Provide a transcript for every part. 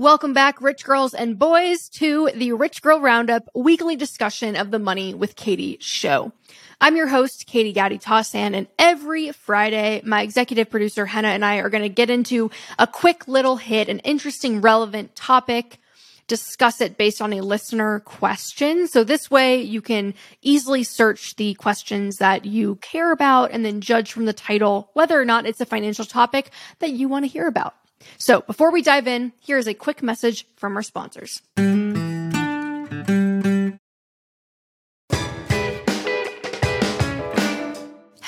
Welcome back, rich girls and boys, to the Rich Girl Roundup weekly discussion of the Money with Katie show. I'm your host, Katie Gatti Tassin, and every Friday, my executive producer, Henah, and I are going to get into a quick little hit, an interesting, relevant topic, discuss it based on a listener question. So this way you can easily search the questions that you care about and then judge from the title whether or not it's a financial topic that you want to hear about. So before we dive in, here's a quick message from our sponsors.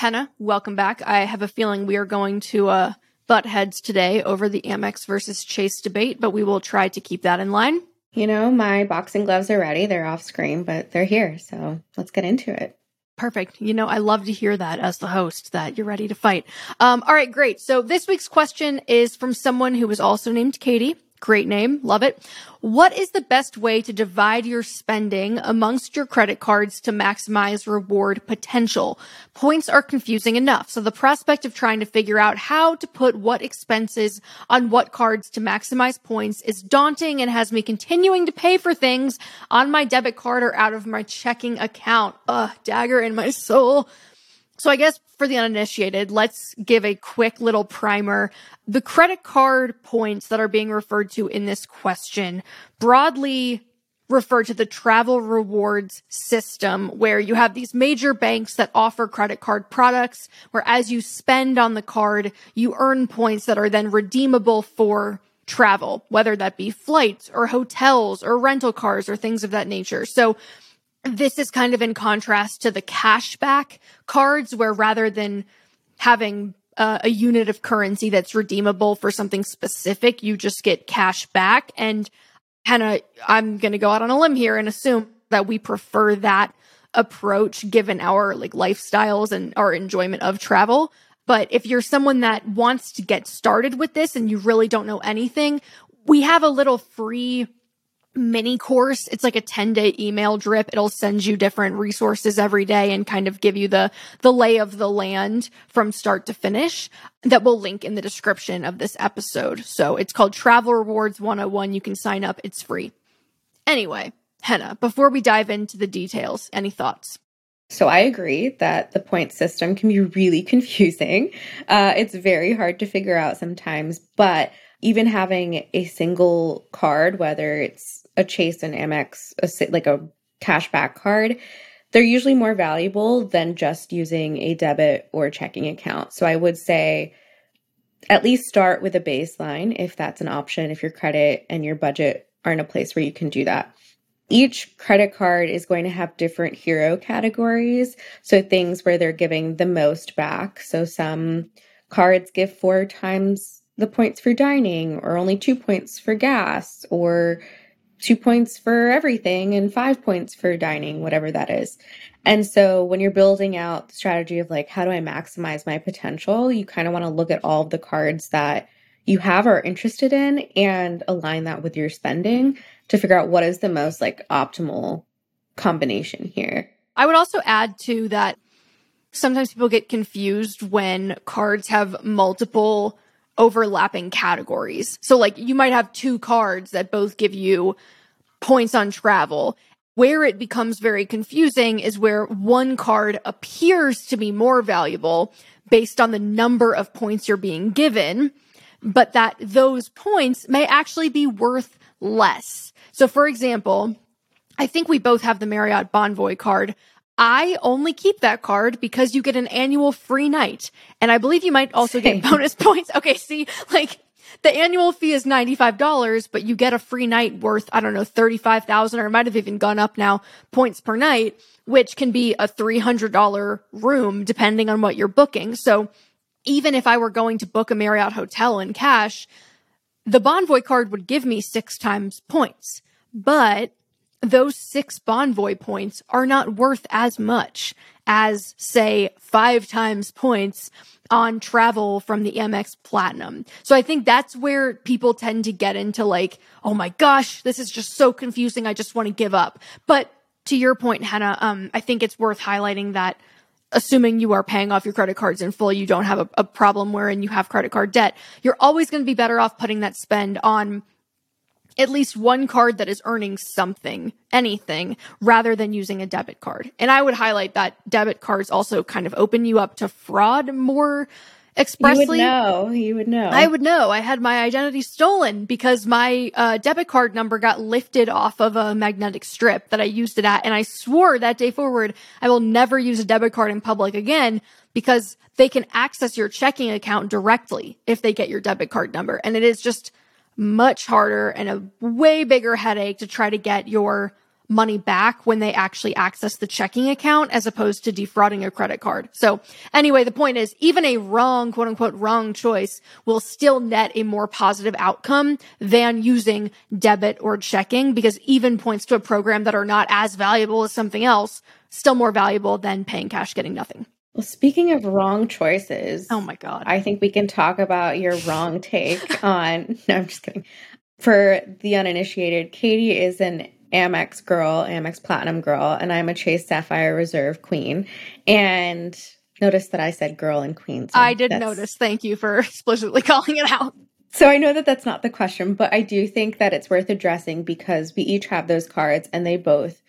Henah, welcome back. I have a feeling we are going to uh, butt heads today over the Amex versus Chase debate, but we will try to keep that in line. You know, my boxing gloves are ready. They're off screen, but they're here. So let's get into it. Perfect. You know, I love to hear that as the host that you're ready to fight. Um, all right, great. So this week's question is from someone who was also named Katie. Great name. Love it. What is the best way to divide your spending amongst your credit cards to maximize reward potential? Points are confusing enough. So the prospect of trying to figure out how to put what expenses on what cards to maximize points is daunting and has me continuing to pay for things on my debit card or out of my checking account. Ugh, dagger in my soul. So I guess for the uninitiated, let's give a quick little primer. The credit card points that are being referred to in this question broadly refer to the travel rewards system where you have these major banks that offer credit card products where as you spend on the card, you earn points that are then redeemable for travel, whether that be flights or hotels or rental cars or things of that nature. So this is kind of in contrast to the cashback cards, where rather than having uh, a unit of currency that's redeemable for something specific, you just get cash back. And Henah, I'm going to go out on a limb here and assume that we prefer that approach given our like lifestyles and our enjoyment of travel. But if you're someone that wants to get started with this and you really don't know anything, we have a little free mini course. It's like a 10 day email drip. It'll send you different resources every day and kind of give you the, the lay of the land from start to finish that we'll link in the description of this episode. So it's called Travel Rewards 101. You can sign up. It's free. Anyway, Henah, before we dive into the details, any thoughts? So I agree that the point system can be really confusing. Uh, it's very hard to figure out sometimes, but even having a single card, whether it's a Chase and Amex, a, like a cashback card, they're usually more valuable than just using a debit or checking account. So I would say at least start with a baseline if that's an option, if your credit and your budget are in a place where you can do that. Each credit card is going to have different hero categories. So things where they're giving the most back. So some cards give four times the points for dining or only two points for gas or two points for everything and five points for dining, whatever that is. And so when you're building out the strategy of like, how do I maximize my potential? You kind of want to look at all of the cards that you have or are interested in and align that with your spending to figure out what is the most like optimal combination here. I would also add to that sometimes people get confused when cards have multiple overlapping categories. So like you might have two cards that both give you points on travel. Where it becomes very confusing is where one card appears to be more valuable based on the number of points you're being given, but that those points may actually be worth less. So for example, I think we both have the Marriott Bonvoy card. I only keep that card because you get an annual free night. And I believe you might also Same. get bonus points. Okay, see, like the annual fee is $95, but you get a free night worth, I don't know, 35,000 or it might have even gone up now points per night, which can be a $300 room depending on what you're booking. So even if I were going to book a Marriott hotel in cash, the Bonvoy card would give me six times points, but those six Bonvoy points are not worth as much as, say, five times points on travel from the Amex Platinum. So I think that's where people tend to get into like, oh my gosh, this is just so confusing. I just want to give up. But to your point, Henah, um, I think it's worth highlighting that assuming you are paying off your credit cards in full, you don't have a, a problem wherein you have credit card debt. You're always going to be better off putting that spend on at least one card that is earning something, anything, rather than using a debit card. And I would highlight that debit cards also kind of open you up to fraud more expressly. You would know. You would know. I would know. I had my identity stolen because my uh, debit card number got lifted off of a magnetic strip that I used it at. And I swore that day forward, I will never use a debit card in public again because they can access your checking account directly if they get your debit card number. And it is just much harder and a way bigger headache to try to get your money back when they actually access the checking account as opposed to defrauding a credit card. So anyway, the point is even a wrong, quote unquote, wrong choice will still net a more positive outcome than using debit or checking because even points to a program that are not as valuable as something else, still more valuable than paying cash, getting nothing. Well, speaking of wrong choices, oh my God. I think we can talk about your wrong take on. No, I'm just kidding. For the uninitiated, Katie is an Amex girl, Amex Platinum girl, and I'm a Chase Sapphire Reserve queen. And notice that I said girl and queen. So I did notice. Thank you for explicitly calling it out. So I know that that's not the question, but I do think that it's worth addressing because we each have those cards and they both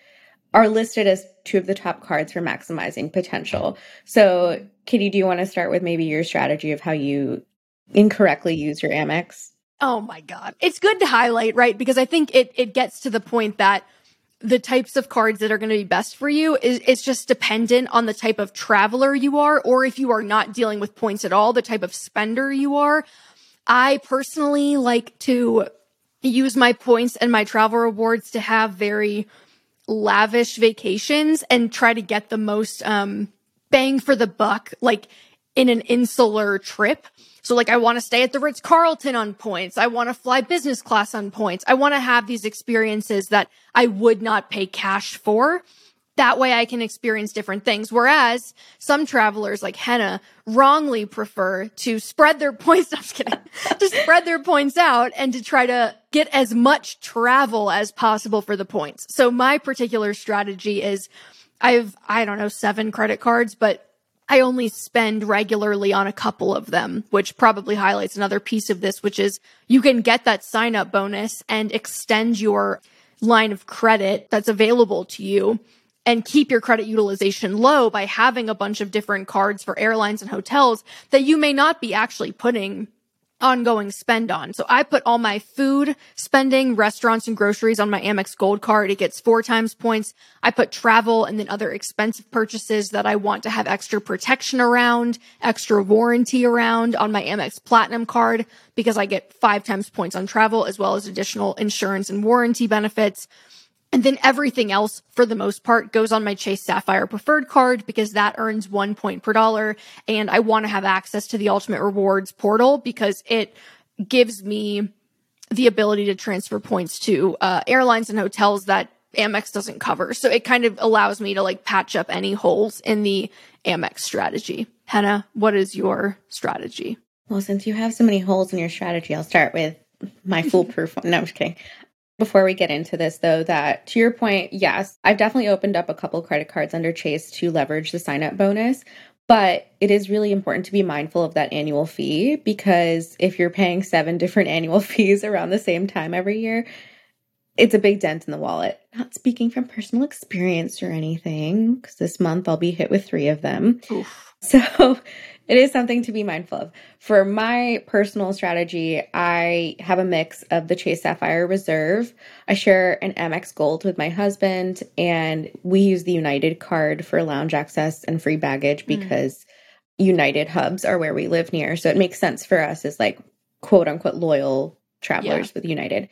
are listed as two of the top cards for maximizing potential. So, Katie, do you want to start with maybe your strategy of how you incorrectly use your Amex? Oh my God. It's good to highlight, right? Because I think it, it gets to the point that the types of cards that are going to be best for you is just dependent on the type of traveler you are, or if you are not dealing with points at all, the type of spender you are. I personally like to use my points and my travel rewards to have very lavish vacations and try to get the most um, bang for the buck, like in an insular trip. So like I want to stay at the Ritz Carlton on points. I want to fly business class on points. I want to have these experiences that I would not pay cash for. That way I can experience different things. Whereas some travelers like Henah wrongly prefer to spread their points. I'm just kidding. to spread their points out and to try to get as much travel as possible for the points. So my particular strategy is I have, I don't know, seven credit cards, but I only spend regularly on a couple of them, which probably highlights another piece of this, which is you can get that sign up bonus and extend your line of credit that's available to you and keep your credit utilization low by having a bunch of different cards for airlines and hotels that you may not be actually putting ongoing spend on. So I put all my food spending, restaurants and groceries on my Amex Gold card. It gets four times points. I put travel and then other expensive purchases that I want to have extra protection around, extra warranty around on my Amex Platinum card because I get five times points on travel as well as additional insurance and warranty benefits. And then everything else, for the most part, goes on my Chase Sapphire preferred card because that earns one point per dollar. And I want to have access to the Ultimate Rewards portal because it gives me the ability to transfer points to uh, airlines and hotels that Amex doesn't cover. So it kind of allows me to like patch up any holes in the Amex strategy. Henah, what is your strategy? Well, since you have so many holes in your strategy, I'll start with my foolproof one. No, I'm just kidding. Before we get into this, though, that to your point, yes, I've definitely opened up a couple credit cards under Chase to leverage the sign up bonus. But it is really important to be mindful of that annual fee because if you're paying seven different annual fees around the same time every year, it's a big dent in the wallet. Not speaking from personal experience or anything, because this month I'll be hit with three of them. Oof. So it is something to be mindful of. For my personal strategy, I have a mix of the Chase Sapphire Reserve. I share an Amex Gold with my husband, and we use the United card for lounge access and free baggage hmm. because mm. United hubs are where we live near. So it makes sense for us as like quote unquote loyal travelers yeah. with United.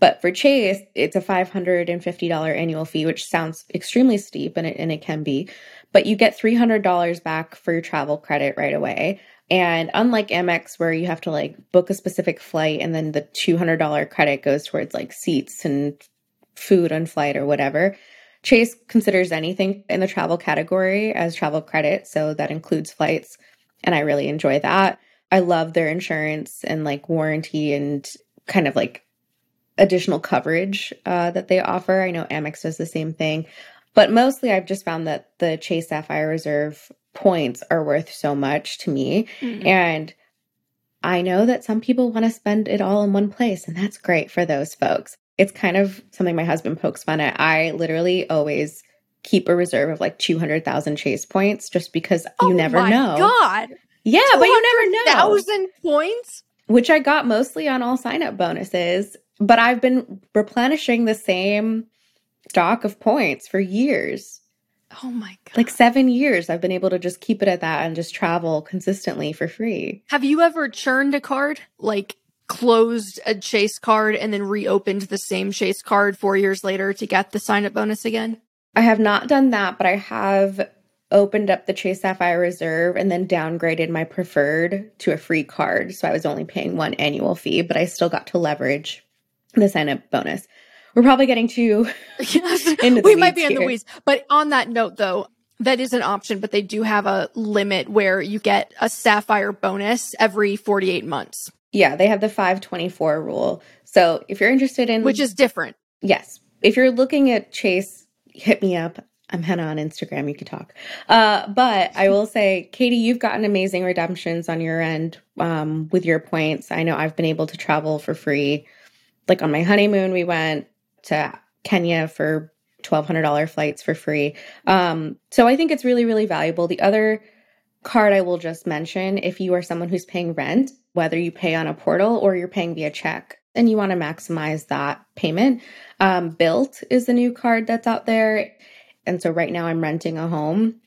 But for Chase, it's a $550 annual fee, which sounds extremely steep and it, and it can be but you get $300 back for your travel credit right away. And unlike Amex, where you have to like book a specific flight and then the $200 credit goes towards like seats and food on flight or whatever, Chase considers anything in the travel category as travel credit. So that includes flights. And I really enjoy that. I love their insurance and like warranty and kind of like additional coverage uh, that they offer. I know Amex does the same thing. But mostly I've just found that the Chase Sapphire Reserve points are worth so much to me. Mm-hmm. And I know that some people want to spend it all in one place, and that's great for those folks. It's kind of something my husband pokes fun at. I literally always keep a reserve of like 200,000 chase points just because oh you never know. God. Yeah, but you never know. Thousand points? Which I got mostly on all sign up bonuses, but I've been replenishing the same stock of points for years. Oh my God. Like seven years, I've been able to just keep it at that and just travel consistently for free. Have you ever churned a card? Like closed a chase card and then reopened the same chase card four years later to get the sign up bonus again? I have not done that, but I have opened up the Chase Sapphire Reserve and then downgraded my preferred to a free card. So I was only paying one annual fee, but I still got to leverage the sign up bonus. We're probably getting too into we might be here. in the weeds. But on that note, though, that is an option, but they do have a limit where you get a sapphire bonus every 48 months. Yeah, they have the 524 rule. So if you're interested in which is different. Yes. If you're looking at Chase, hit me up. I'm Henah on Instagram. You can talk. Uh, but I will say, Katie, you've gotten amazing redemptions on your end um, with your points. I know I've been able to travel for free. Like on my honeymoon, we went to Kenya for $1,200 flights for free. Um, so I think it's really, really valuable. The other card I will just mention if you are someone who's paying rent, whether you pay on a portal or you're paying via check and you want to maximize that payment, um, Bilt is the new card that's out there. And so right now I'm renting a home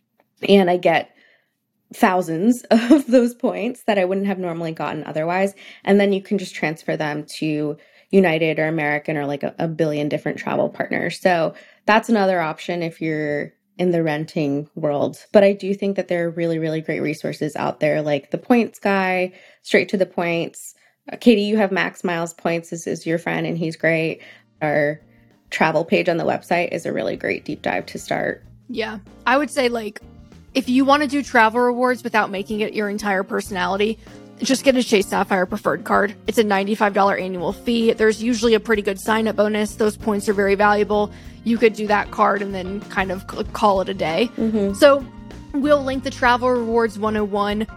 and I get thousands of those points that I wouldn't have normally gotten otherwise. And then you can just transfer them to United or American or like a, a billion different travel partners. So that's another option if you're in the renting world. But I do think that there are really, really great resources out there like the Points Guy, Straight to the Points. Uh, Katie, you have Max Miles Points. This is your friend, and he's great. Our travel page on the website is a really great deep dive to start. Yeah. I would say, like, if you want to do travel rewards without making it your entire personality, just get a Chase Sapphire preferred card. It's a $95 annual fee. There's usually a pretty good sign up bonus. Those points are very valuable. You could do that card and then kind of call it a day. Mm-hmm. So we'll link the Travel Rewards 101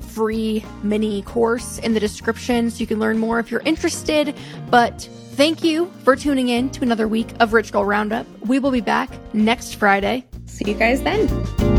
free mini course in the description so you can learn more if you're interested. But thank you for tuning in to another week of Rich Girl Roundup. We will be back next Friday. See you guys then.